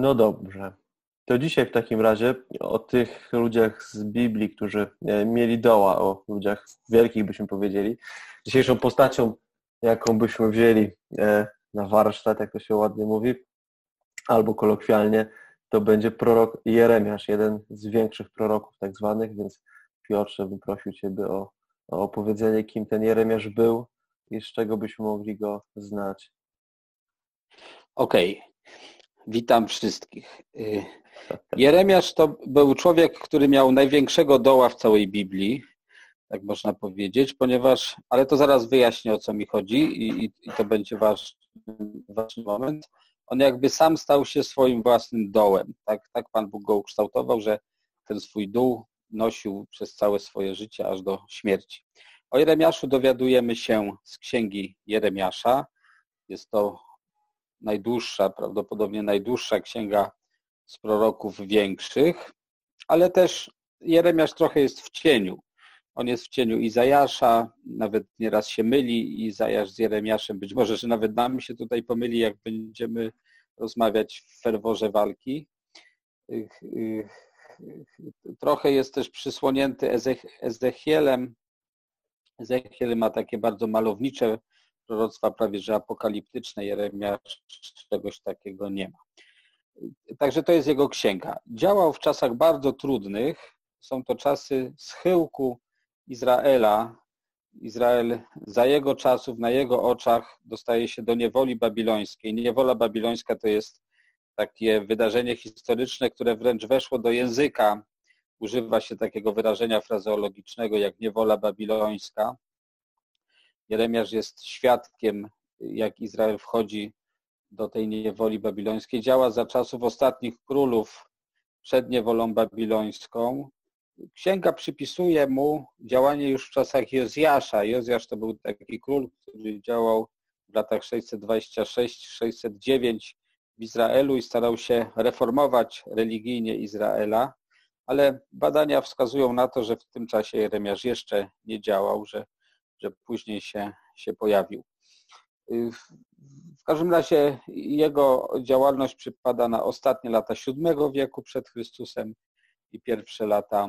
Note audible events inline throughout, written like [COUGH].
No dobrze. To dzisiaj w takim razie o tych ludziach z Biblii, którzy e, mieli doła, o ludziach wielkich byśmy powiedzieli. Dzisiejszą postacią, jaką byśmy wzięli e, na warsztat, jak to się ładnie mówi, albo kolokwialnie, to będzie prorok Jeremiasz, jeden z większych proroków tak zwanych, więc Piotrze bym prosił Ciebie o, o opowiedzenie, kim ten Jeremiasz był i z czego byśmy mogli go znać. Okej, okay. Witam wszystkich. Y, Jeremiasz to był człowiek, który miał największego doła w całej Biblii, tak można powiedzieć, ponieważ, ale to zaraz wyjaśnię o co mi chodzi i, i, i to będzie ważny, ważny moment. On jakby sam stał się swoim własnym dołem. Tak, tak Pan Bóg go ukształtował, że ten swój dół nosił przez całe swoje życie aż do śmierci. O Jeremiaszu dowiadujemy się z księgi Jeremiasza. Jest to najdłuższa, prawdopodobnie najdłuższa księga z proroków większych, ale też Jeremiasz trochę jest w cieniu. On jest w cieniu Izajasza, nawet nieraz się myli Izajasz z Jeremiaszem. Być może, że nawet nam się tutaj pomyli, jak będziemy rozmawiać w ferworze walki. Trochę jest też przysłonięty Ezechielem. Ezechiel ma takie bardzo malownicze proroctwa, prawie że apokaliptyczne. Jeremiasz czegoś takiego nie ma. Także to jest jego księga. Działał w czasach bardzo trudnych. Są to czasy schyłku Izraela. Izrael za jego czasów, na jego oczach dostaje się do niewoli babilońskiej. Niewola babilońska to jest takie wydarzenie historyczne, które wręcz weszło do języka. Używa się takiego wyrażenia frazeologicznego jak niewola babilońska. Jeremiasz jest świadkiem, jak Izrael wchodzi do tej niewoli babilońskiej. Działa za czasów ostatnich królów przed niewolą babilońską. Księga przypisuje mu działanie już w czasach Jozjasza. Jozjasz to był taki król, który działał w latach 626-609 w Izraelu i starał się reformować religijnie Izraela, ale badania wskazują na to, że w tym czasie Jeremiasz jeszcze nie działał, że, że później się, się pojawił. W każdym razie jego działalność przypada na ostatnie lata VII wieku przed Chrystusem i pierwsze lata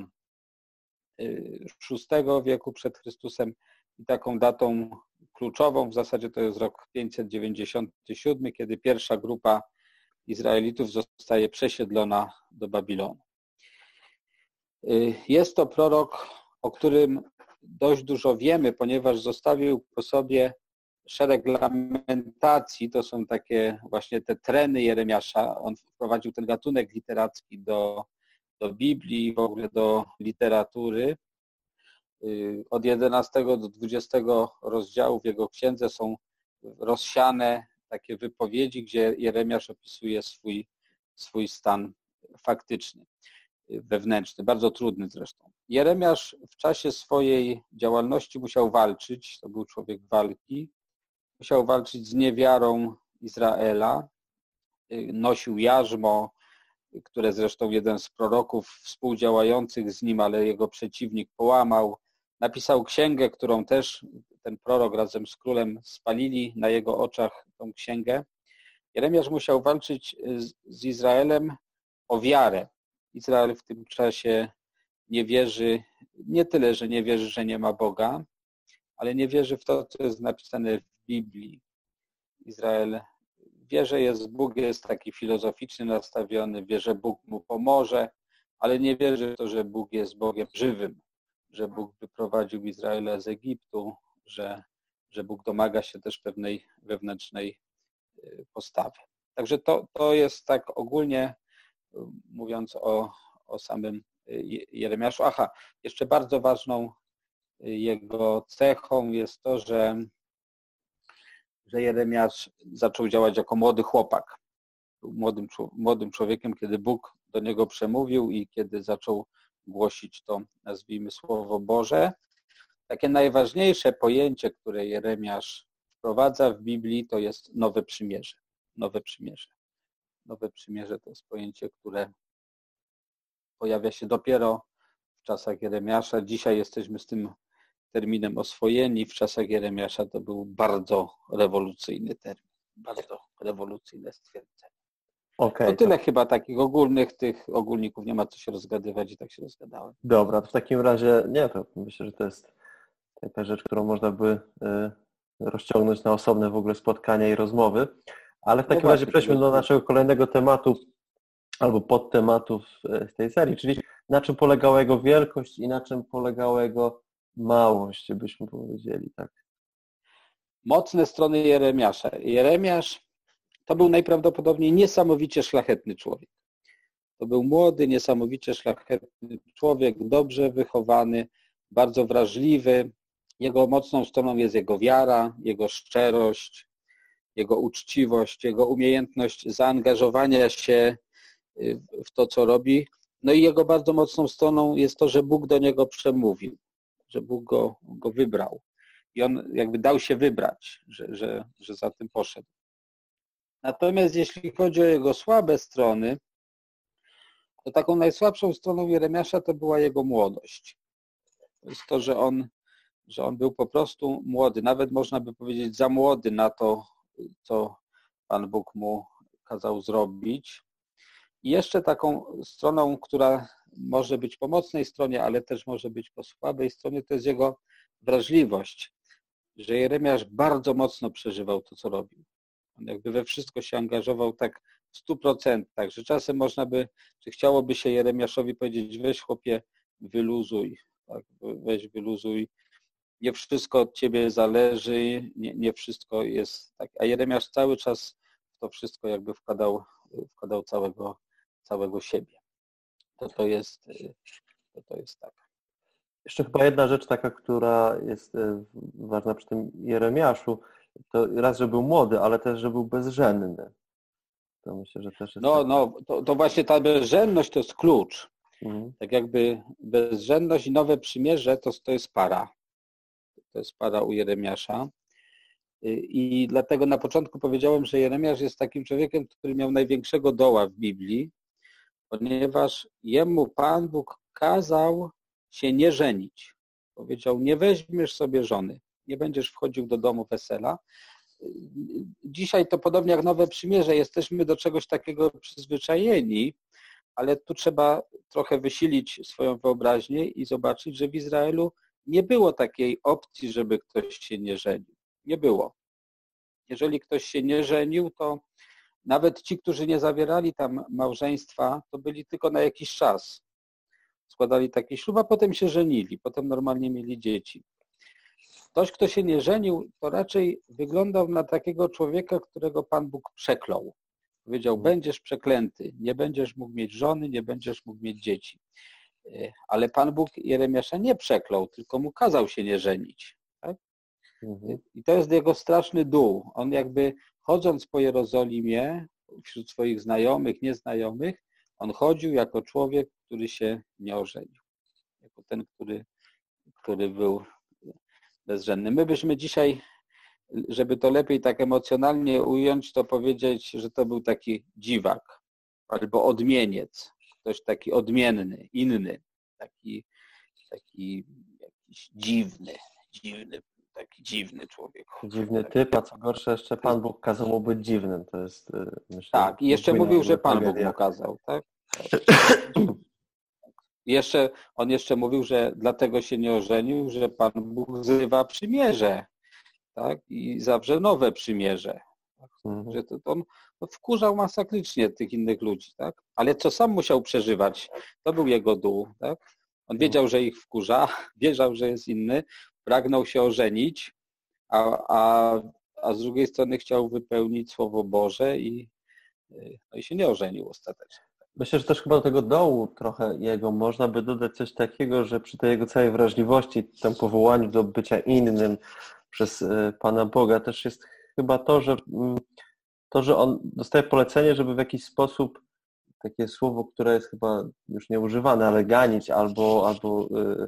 VI wieku przed Chrystusem i taką datą kluczową w zasadzie to jest rok 597, kiedy pierwsza grupa Izraelitów zostaje przesiedlona do Babilonu. Jest to prorok, o którym dość dużo wiemy, ponieważ zostawił po sobie szereg lamentacji, to są takie właśnie te treny Jeremiasza. On wprowadził ten gatunek literacki do, do Biblii, w ogóle do literatury. Y, od 11 do 20 rozdziału w jego księdze są rozsiane takie wypowiedzi, gdzie Jeremiasz opisuje swój, swój stan faktyczny, wewnętrzny, bardzo trudny zresztą. Jeremiasz w czasie swojej działalności musiał walczyć, to był człowiek walki, musiał walczyć z niewiarą Izraela, y, nosił jarzmo, które zresztą jeden z proroków współdziałających z nim, ale jego przeciwnik połamał. Napisał księgę, którą też ten prorok razem z królem spalili na jego oczach tą księgę. Jeremiasz musiał walczyć z, z Izraelem o wiarę. Izrael w tym czasie nie wierzy, nie tyle, że nie wierzy, że nie ma Boga, ale nie wierzy w to, co jest napisane w Biblii. Izrael wie, że jest Bóg, jest taki filozoficznie nastawiony, wie, że Bóg mu pomoże, ale nie wierzy w to, że Bóg jest Bogiem żywym, że Bóg wyprowadził Izraela z Egiptu, że, że Bóg domaga się też pewnej wewnętrznej y, postawy. Także to, to jest tak ogólnie y, mówiąc o, o samym Jeremiaszu. Aha, jeszcze bardzo ważną jego cechą jest to, że że Jeremiasz zaczął działać jako młody chłopak. Był młodym, młodym człowiekiem, kiedy Bóg do niego przemówił i kiedy zaczął głosić to, nazwijmy, Słowo Boże. Takie najważniejsze pojęcie, które Jeremiasz wprowadza w Biblii, to jest nowe przymierze. Nowe przymierze. Nowe przymierze to jest pojęcie, które pojawia się dopiero w czasach Jeremiasza. Dzisiaj jesteśmy z tym terminem oswojeni. W czasach Jeremiasza to był bardzo rewolucyjny termin, bardzo rewolucyjne stwierdzenie. Okay, to tyle to... chyba takich ogólnych tych ogólników, nie ma co się rozgadywać i tak się rozgadałem. Dobra, to w takim razie nie, to myślę, że to jest taka rzecz, którą można by y, rozciągnąć na osobne w ogóle spotkania i rozmowy. Ale w takim no razie przejdźmy do naszego kolejnego tematu albo podtematów e, z tej serii, czyli na czym polegała jego wielkość i na czym polegała jego małość, byśmy powiedzieli, tak. Mocne strony Jeremiasza. Jeremiasz to był najprawdopodobniej niesamowicie szlachetny człowiek. To był młody, niesamowicie szlachetny człowiek, dobrze wychowany, bardzo wrażliwy. Jego mocną stroną jest jego wiara, jego szczerość, jego uczciwość, jego umiejętność zaangażowania się w to, co robi. No i jego bardzo mocną stroną jest to, że Bóg do niego przemówił, że Bóg go, go wybrał. I on jakby dał się wybrać, że, że, że za tym poszedł. Natomiast jeśli chodzi o jego słabe strony, to taką najsłabszą stroną Jeremiasza to była jego młodość. To jest to, że on, że on był po prostu młody, nawet można by powiedzieć za młody na to, co Pan Bóg mu kazał zrobić. I jeszcze taką stroną, która może być po mocnej stronie, ale też może być po słabej stronie, to jest jego wrażliwość, że Jeremiasz bardzo mocno przeżywał to, co robił. On jakby we wszystko się angażował tak w stu procentach, że czasem można by, czy chciałoby się Jeremiaszowi powiedzieć, weź chłopie, wyluzuj, tak, weź wyluzuj, nie wszystko od ciebie zależy, nie, nie wszystko jest tak. A Jeremiasz cały czas w to wszystko jakby wkładał, wkładał całego, całego siebie. To to jest, to to jest tak. Jeszcze chyba jedna rzecz taka, która jest e, ważna przy tym Jeremiaszu, to raz, że był młody, ale też, że był bezżenny. To myślę, że też jest No, no, to, to właśnie ta bezżenność to jest klucz. Mhm. Tak jakby bezżenność i nowe przymierze to, to jest para to jest para u Jeremiasza. I dlatego na początku powiedziałem, że Jeremiasz jest takim człowiekiem, który miał największego doła w Biblii, ponieważ jemu Pan Bóg kazał się nie żenić. Powiedział, nie weźmiesz sobie żony, nie będziesz wchodził do domu wesela. Dzisiaj to podobnie jak Nowe Przymierze, jesteśmy do czegoś takiego przyzwyczajeni, ale tu trzeba trochę wysilić swoją wyobraźnię i zobaczyć, że w Izraelu nie było takiej opcji, żeby ktoś się nie żenił. Nie było. Jeżeli ktoś się nie żenił, to nawet ci, którzy nie zawierali tam małżeństwa, to byli tylko na jakiś czas. Składali taki ślub, a potem się żenili, potem normalnie mieli dzieci. Ktoś, kto się nie żenił, to raczej wyglądał na takiego człowieka, którego Pan Bóg przeklął. Powiedział, mhm. będziesz przeklęty, nie będziesz mógł mieć żony, nie będziesz mógł mieć dzieci. E, ale Pan Bóg Jeremiasza nie przeklął, tylko mu kazał się nie żenić. Mhm. I to jest jego straszny dół. On jakby chodząc po Jerozolimie, wśród swoich znajomych, nieznajomych, on chodził jako człowiek, który się nie ożenił. Jako ten, który, który był bezżenny. My byśmy dzisiaj, żeby to lepiej tak emocjonalnie ująć, to powiedzieć, że to był taki dziwak albo odmieniec ktoś taki odmienny, inny, taki, taki jakiś dziwny, dziwny, taki dziwny człowiek. Dziwny typ, a co gorsze jeszcze Pan Bóg kazał mu być dziwnym, to jest y, myślę, Tak, i jeszcze mówił, że Pan Bóg mu kazał, tak? [COUGHS] jeszcze, on jeszcze mówił, że dlatego się nie ożenił, że Pan Bóg zrywa przymierze, tak? I zawrze nowe przymierze. Mhm. Że to, to on wkurzał masakrycznie tych innych ludzi, tak? Ale co sam musiał przeżywać, to był jego dół, tak? On mhm. wiedział, że ich wkurza, [LAUGHS] wiedział, że jest inny, pragnął się ożenić, a, a, a z drugiej strony chciał wypełnić Słowo Boże i, no i się nie ożenił ostatecznie. Myślę, że też chyba do tego dołu trochę jego można by dodać coś takiego, że przy tej jego całej wrażliwości, tym powołaniu do bycia innym przez e, Pana Boga też jest chyba to, że mm, to, że on dostaje polecenie, żeby w jakiś sposób takie słowo, które jest chyba już nieużywane, ale ganić albo, albo y,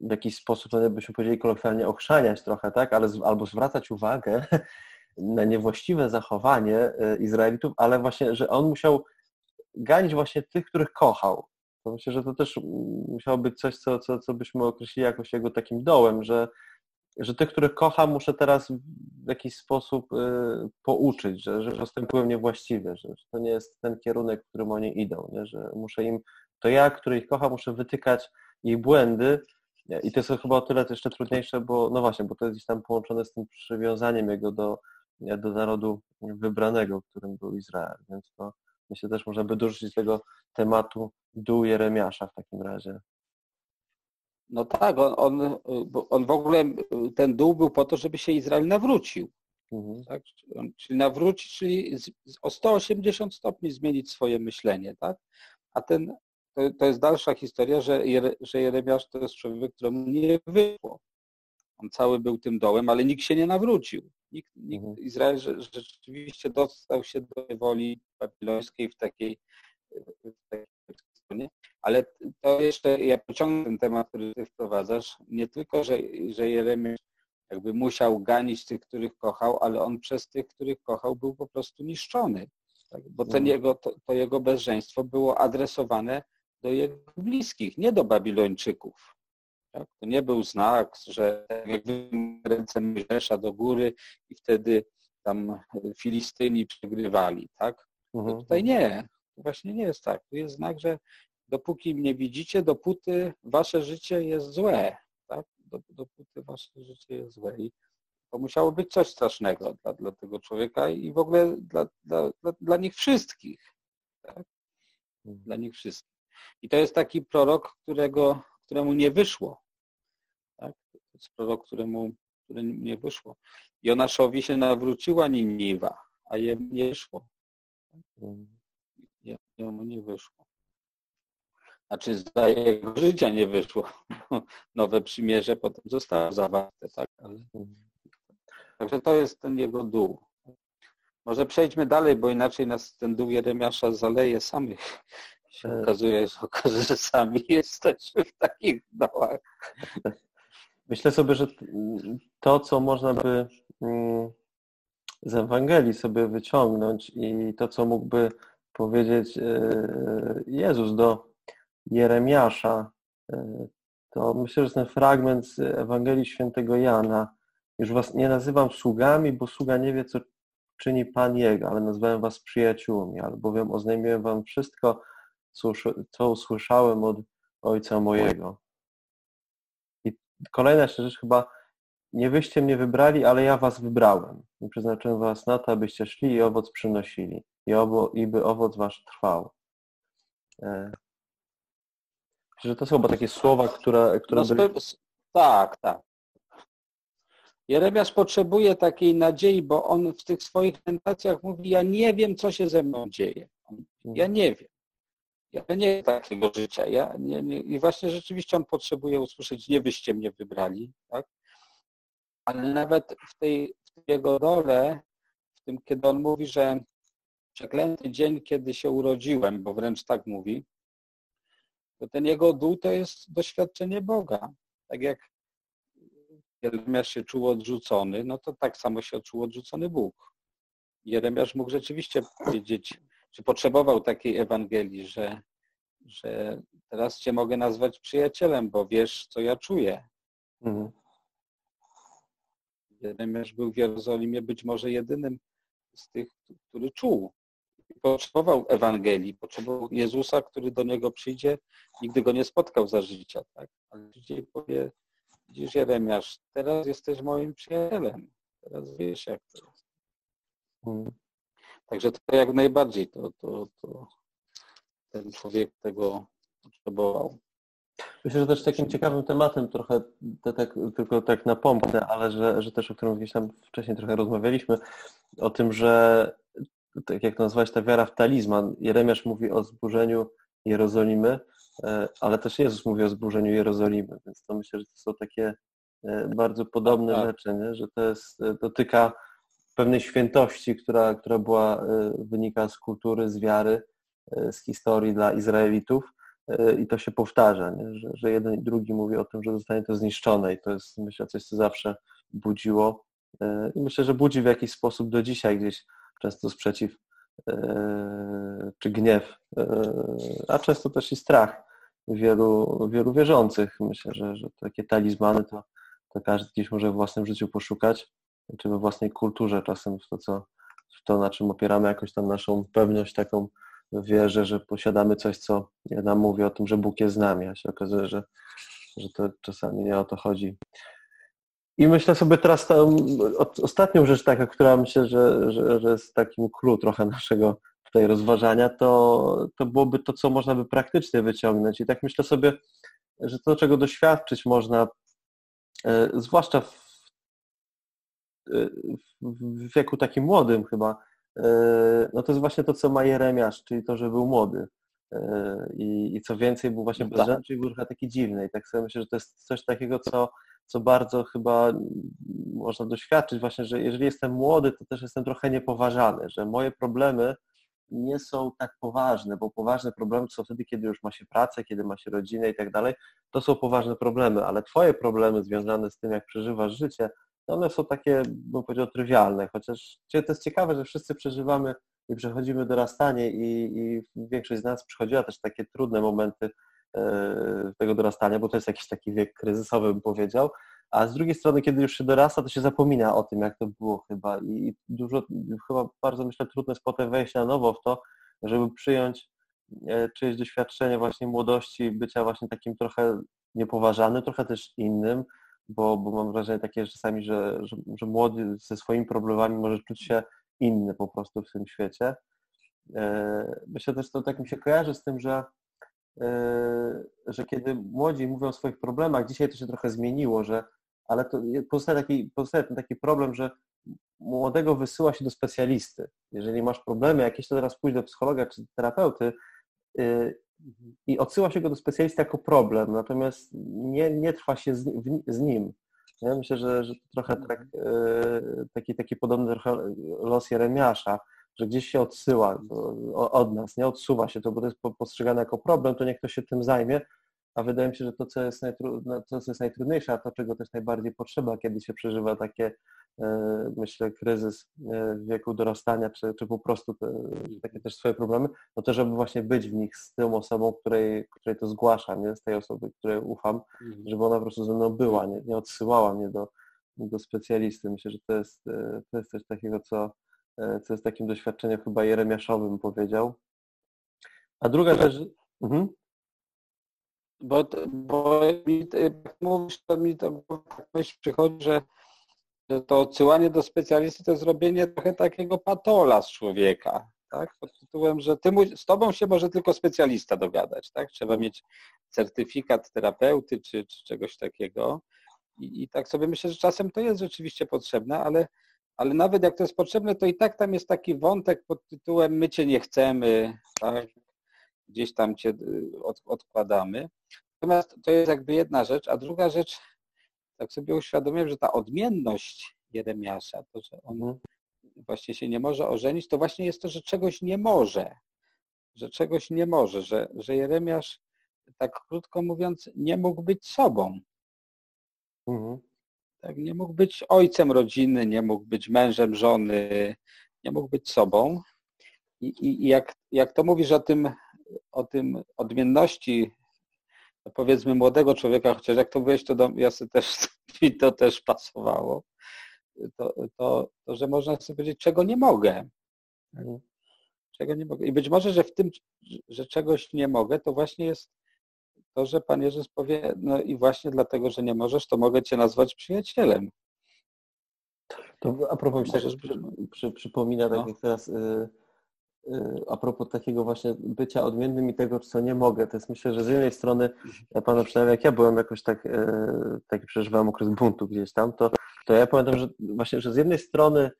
w jakiś sposób, no byśmy powiedzieli kolokwialnie, ochrzaniać trochę, tak, ale albo zwracać uwagę [LAUGHS] na niewłaściwe zachowanie y, Izraelitów, ale właśnie, że on musiał ganić właśnie tych, których kochał. Myślę, że to też musiało być coś, co, co, co byśmy określili jakoś jego takim dołem, że że tych, których kocham, muszę teraz w jakiś sposób y, pouczyć, że, że postępują niewłaściwie, że, że to nie jest ten kierunek, w którym oni idą, nie? że muszę im, to ja, który ich kocham, muszę wytykać ich błędy i to jest chyba o tyle jeszcze trudniejsze, bo no właśnie, bo to jest gdzieś tam połączone z tym przywiązaniem jego do, do narodu wybranego, którym był Izrael, więc to myślę też można by dorzucić tego tematu dół Jeremiasza w takim razie. No tak, on, on, on w ogóle, ten dół był po to, żeby się Izrael nawrócił. Mhm. Tak? Czyli nawrócić, czyli o 180 stopni zmienić swoje myślenie. Tak? A ten, to, to jest dalsza historia, że, Jere, że Jeremiasz to jest człowiek, któremu nie wyszło. On cały był tym dołem, ale nikt się nie nawrócił. Nikt, nikt mhm. Izrael rzeczywiście dostał się do woli babilońskiej w takiej, w takiej ale to jeszcze, ja pociągnę ten temat, który ty wprowadzasz, nie tylko, że, że Jeremiasz jakby musiał ganić tych, których kochał, ale on przez tych, których kochał, był po prostu niszczony. Tak? Bo ten mhm. jego, to, to jego bezżeństwo było adresowane do jego bliskich, nie do Babilończyków. Tak? To nie był znak, że jak ręce Mojżesza do góry i wtedy tam Filistyni przegrywali. Tak? Mhm. Tutaj nie. To właśnie nie jest tak. To jest znak, że dopóki mnie widzicie, dopóty wasze życie jest złe. Tak? Dopóty wasze życie jest złe. I to musiało być coś strasznego dla, dla tego człowieka i w ogóle dla, dla, dla, dla nich wszystkich. Tak? Mhm. Dla nich wszystkich. I to jest taki prorok, którego, któremu nie wyszło. Tak? To jest prorok, któremu, któremu nie wyszło. Jonaszowi się nawróciła Niniwa, a jemu nie wyszło. Mhm. Jemu nie wyszło. Znaczy za jego życia nie wyszło. Nowe przymierze potem zostało zawarte, tak? Ale... Także to jest ten jego dół. Może przejdźmy dalej, bo inaczej nas ten dół Jeremiasza zaleje samych. Się e. okazuje, że, okazuje, że sami [LAUGHS] jesteśmy w takich dołach. Myślę sobie, że to, co można by mm, z Ewangelii sobie wyciągnąć i to, co mógłby powiedzieć e, Jezus do Jeremiasza, e, to myślę, że ten fragment z Ewangelii Świętego Jana, już was nie nazywam sługami, bo sługa nie wie, co czyni Pan Jego, ale nazwałem was przyjaciółmi, albowiem oznajmiłem wam wszystko, co usłyszałem od Ojca mojego. I kolejna rzecz chyba, nie wyście mnie wybrali, ale ja was wybrałem i przeznaczyłem was na to, abyście szli i owoc przynosili i, obo, i by owoc wasz trwał. E, że to są chyba takie słowa, które... które no. Tak, tak. Jeremiasz potrzebuje takiej nadziei, bo on w tych swoich tentacjach mówi, ja nie wiem, co się ze mną dzieje. Ja mhm. nie wiem. Ja nie takiego życia. Ja nie, nie. I właśnie rzeczywiście on potrzebuje usłyszeć, nie byście mnie wybrali. Tak? Ale nawet w tej, w jego dole, w tym, kiedy on mówi, że przeklęty dzień, kiedy się urodziłem, bo wręcz tak mówi, to ten jego dół to jest doświadczenie Boga. Tak jak Jeremiasz się czuł odrzucony, no to tak samo się czuł odrzucony Bóg. Jeremiasz mógł rzeczywiście powiedzieć, czy potrzebował takiej Ewangelii, że, że teraz Cię mogę nazwać przyjacielem, bo wiesz, co ja czuję. Mhm. Jeremiasz był w Jerozolimie być może jedynym z tych, który czuł potrzebował Ewangelii, potrzebował Jezusa, który do niego przyjdzie, nigdy go nie spotkał za życia, tak? Ale dzisiaj powie, widzisz Jeremiasz, teraz jesteś moim przyjacielem, teraz wiesz jak to jest. Hmm. Także to jak najbardziej to, to, to ten człowiek tego potrzebował. Myślę, że też takim ciekawym tematem, trochę te, tak, tylko tak napomknę, ale że, że też o którym gdzieś tam wcześniej trochę rozmawialiśmy, o tym, że tak jak nazwałeś, ta wiara w talizman. Jeremiasz mówi o zburzeniu Jerozolimy, e, ale też Jezus mówi o zburzeniu Jerozolimy, więc to myślę, że to są takie e, bardzo podobne tak. rzeczy, nie? że to jest, e, dotyka pewnej świętości, która, która była, wynika z kultury, z wiary, z historii dla Izraelitów i to się powtarza, nie? Że, że jeden i drugi mówi o tym, że zostanie to zniszczone i to jest myślę coś, co zawsze budziło i myślę, że budzi w jakiś sposób do dzisiaj gdzieś często sprzeciw e, czy gniew, e, a często też i strach wielu, wielu wierzących. Myślę, że, że takie talizmany to, to każdy gdzieś może w własnym życiu poszukać, czy we własnej kulturze czasem w to, co, w to na czym opieramy jakąś tam naszą pewność taką wierzę, że posiadamy coś, co nam mówi o tym, że Bóg jest z nami, a się okazuje, że, że to czasami nie o to chodzi. I myślę sobie teraz tą ostatnią rzecz taka, która myślę, że, że, że jest takim clue trochę naszego tutaj rozważania, to, to byłoby to, co można by praktycznie wyciągnąć. I tak myślę sobie, że to, czego doświadczyć można, e, zwłaszcza w, w wieku takim młodym chyba, e, no to jest właśnie to, co ma Jeremiasz, czyli to, że był młody. I, i co więcej, był właśnie no tak. czyli był trochę taki dziwny. I tak sobie myślę, że to jest coś takiego, co co bardzo chyba można doświadczyć właśnie, że jeżeli jestem młody, to też jestem trochę niepoważany, że moje problemy nie są tak poważne, bo poważne problemy są wtedy, kiedy już ma się pracę, kiedy ma się rodzinę i tak dalej, to są poważne problemy, ale twoje problemy związane z tym, jak przeżywasz życie, one są takie, bym powiedział, trywialne, chociaż to jest ciekawe, że wszyscy przeżywamy i przechodzimy dorastanie i, i większość z nas przechodziła też takie trudne momenty E, tego dorastania, bo to jest jakiś taki wiek kryzysowy, bym powiedział. A z drugiej strony, kiedy już się dorasta, to się zapomina o tym, jak to było chyba. I dużo, chyba bardzo myślę, trudne jest potem wejść na nowo w to, żeby przyjąć e, czyjeś doświadczenie właśnie młodości, bycia właśnie takim trochę niepoważanym, trochę też innym, bo, bo mam wrażenie takie czasami, że, że, że młody ze swoimi problemami może czuć się inny po prostu w tym świecie. E, myślę też, to tak mi się kojarzy z tym, że Yy, że kiedy młodzi mówią o swoich problemach, dzisiaj to się trochę zmieniło, że ale to pozostaje taki, pozostaje ten taki problem, że młodego wysyła się do specjalisty. Jeżeli masz problemy jakieś, to teraz pójdź do psychologa czy terapeuty yy, i odsyła się go do specjalisty jako problem, natomiast nie, nie trwa się z, z nim. Ja myślę, że, że to trochę tak, yy, taki, taki podobny trochę los Jeremiasza, że gdzieś się odsyła od nas, nie? Odsuwa się to, bo to jest postrzegane jako problem, to niech ktoś się tym zajmie, a wydaje mi się, że to, co jest, najtru, co jest najtrudniejsze, a to, czego też najbardziej potrzeba, kiedy się przeżywa takie, e, myślę, kryzys e, w wieku dorastania, czy, czy po prostu te, takie też swoje problemy, no to żeby właśnie być w nich z tą osobą, której, której to zgłaszam, nie? z tej osoby, której ufam, mhm. żeby ona po prostu ze mną była, nie, nie odsyłała mnie do, do specjalisty. Myślę, że to jest, e, to jest coś takiego, co, co jest takim doświadczeniem chyba jeremiaszowym, powiedział. A druga też... Mhm. Bo, bo mi, mówisz, to mi to myśl przychodzi, że, to odsyłanie do specjalisty to zrobienie trochę takiego patola z człowieka, tak? Pod tytułem, że ty, z tobą się może tylko specjalista dogadać, tak? Trzeba mieć certyfikat terapeuty czy, czy czegoś takiego. I, I tak sobie myślę, że czasem to jest rzeczywiście potrzebne, ale ale nawet jak to jest potrzebne, to i tak tam jest taki wątek pod tytułem my cię nie chcemy, tak? Gdzieś tam cię y, od, odkładamy. Natomiast to jest jakby jedna rzecz, a druga rzecz, tak sobie uświadomiłem, że ta odmienność Jeremiasza, to, że on mhm. właśnie się nie może ożenić, to właśnie jest to, że czegoś nie może, że czegoś nie może, że, że Jeremiasz, tak krótko mówiąc, nie mógł być sobą. Mhm. Tak, nie mógł być ojcem rodziny, nie mógł być mężem żony, nie mógł być sobą. I, i, i jak, jak to mówisz o tym, o tym odmienności no powiedzmy młodego człowieka, chociaż jak to mówiłeś, to do, ja też, [LAUGHS] mi to też pasowało, to, to, to, że można sobie powiedzieć, czego nie mogę. Czego nie mogę. I być może, że w tym, że czegoś nie mogę, to właśnie jest to, że Pan Jezus powie, no i właśnie dlatego, że nie możesz, to mogę Cię nazwać przyjacielem. To a propos mi się przy, przy, przypomina, tak no. jak teraz, y, a propos takiego właśnie bycia odmiennym i tego, co nie mogę, to jest myślę, że z jednej strony, ja Pana przynajmniej jak ja byłem jakoś tak, y, taki przeżywałem okres buntu gdzieś tam, to, to ja pamiętam, że właśnie, że z jednej strony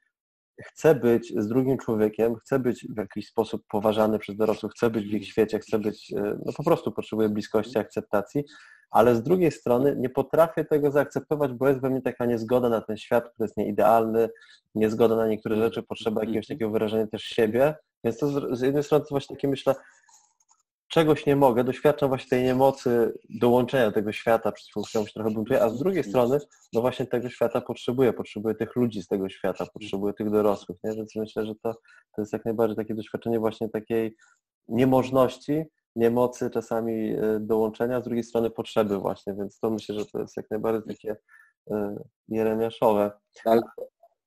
chcę być z drugim człowiekiem, chcę być w jakiś sposób poważany przez dorosłych, chcę być w ich świecie, chcę być, e, no po prostu potrzebuję bliskości, akceptacji, ale z drugiej strony nie potrafię tego zaakceptować, bo jest we mnie taka niezgoda na ten świat, który jest nieidealny, niezgoda na niektóre rzeczy, potrzeba jakiegoś takiego wyrażenia też siebie, więc to z jednej strony to właśnie takie myślę, czegoś nie mogę, doświadczam właśnie tej niemocy dołączenia do tego świata, przez którą się trochę buntuję, a z drugiej strony, no właśnie tego świata potrzebuję, potrzebuję tych ludzi z tego świata, potrzebuję tych dorosłych, nie? więc myślę, że to, to jest jak najbardziej takie doświadczenie właśnie takiej niemożności, niemocy czasami e, dołączenia, z drugiej strony potrzeby właśnie, więc to myślę, że to jest jak najbardziej takie Jeremiaszowe. Ale,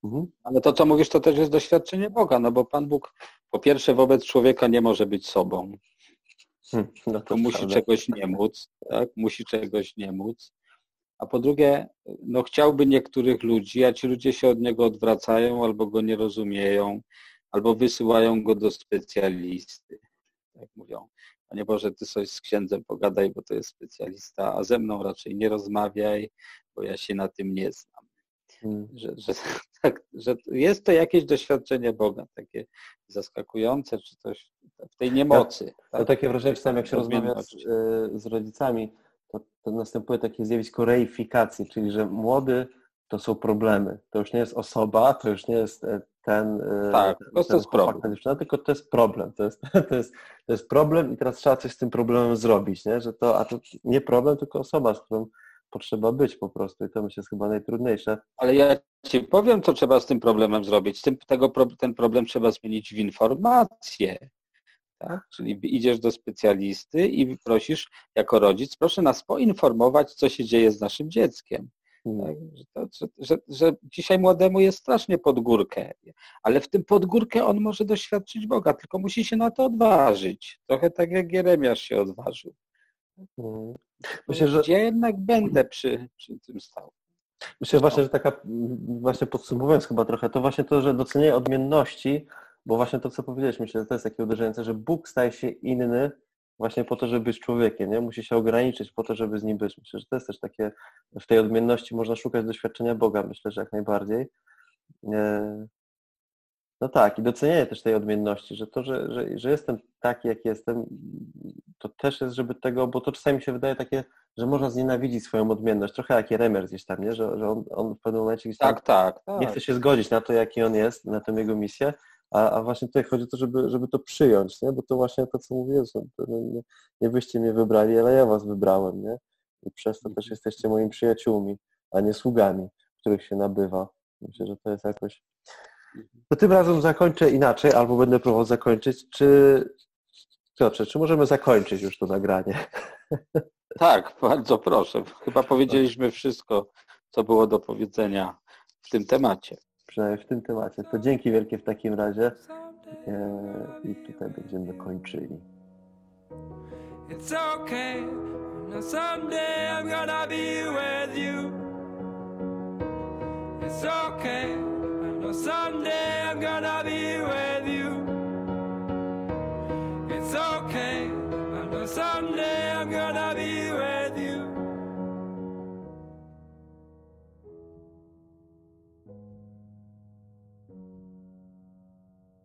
mhm. ale to, co mówisz, to też jest doświadczenie Boga, no bo Pan Bóg po pierwsze wobec człowieka nie może być sobą. Hmm, no to musi prawda. czegoś nie móc, tak? Musi czegoś nie móc. A po drugie, no chciałby niektórych ludzi, a ci ludzie się od niego odwracają albo go nie rozumieją, albo wysyłają go do specjalisty. Tak mówią. Panie Boże, ty coś z księdzem pogadaj, bo to jest specjalista, a ze mną raczej nie rozmawiaj, bo ja się na tym nie znam. Hmm. Że, że, [LAUGHS] tak, że jest to jakieś doświadczenie Boga, takie zaskakujące, czy coś w tej niemocy. Ja, tak? To takie wrażenie, że jak się rozmawia z, z rodzicami, to, to następuje takie zjawisko reifikacji, czyli że młody to są problemy. To już nie jest osoba, to już nie jest e, ten, e, tak, ten, to, ten jest problem. Dziewczyna, tylko to jest problem. To jest, [LAUGHS] to, jest, to jest problem i teraz trzeba coś z tym problemem zrobić, nie? Że to, a to nie problem, tylko osoba, z którą potrzeba być po prostu i to myślę jest chyba najtrudniejsze. Ale ja Ci powiem, co trzeba z tym problemem zrobić. Tym, tego, ten problem trzeba zmienić w informację. Tak? Czyli idziesz do specjalisty i prosisz jako rodzic, proszę nas poinformować, co się dzieje z naszym dzieckiem. Tak? Że, to, że, że, że, dzisiaj młodemu jest strasznie pod górkę, ale w tym pod górkę on może doświadczyć Boga, tylko musi się na to odważyć. Trochę tak jak Jeremiasz się odważył. Hmm. Myślę, że... Gdzie jednak będę przy, przy tym stał. Myślę właśnie, że taka, właśnie podsumowując chyba trochę, to właśnie to, że docenienie odmienności bo właśnie to, co powiedziałeś, myślę, że to jest takie uderzające, że Bóg staje się inny właśnie po to, żeby być człowiekiem, nie? Musi się ograniczyć po to, żeby z nim być. Myślę, że to jest też takie, w tej odmienności można szukać doświadczenia Boga, myślę, że jak najbardziej. E, no tak, i docenienie też tej odmienności, że to, że, że, że jestem taki, jak jestem, to też jest, żeby tego, bo to czasami się wydaje takie, że można znienawidzić swoją odmienność, trochę jak Jeremer gdzieś tam, nie? Że, że on, on w pewnym momencie gdzieś tam tak, tak, tak. nie chce się zgodzić na to, jaki on jest, na tę jego misję, a, a właśnie tutaj chodzi o to, żeby, żeby to przyjąć, nie? bo to właśnie to, co mówię, że nie, nie wyście mnie wybrali, ale ja was wybrałem, nie? I przez to też mhm. jesteście moimi przyjaciółmi, a nie sługami, których się nabywa. Myślę, że to jest jakoś... To tym razem zakończę inaczej, albo będę próbował zakończyć. Czy, Piotrze, czy możemy zakończyć już to nagranie? [LAUGHS] Tak, bardzo proszę. Chyba powiedzieliśmy wszystko, co było do powiedzenia w tym temacie przynajmniej w tym temacie. To dzięki wielkie w takim razie e, i tutaj będziemy kończyli. It's okay. Now someday I'm gonna be with you. It's okay. I know someday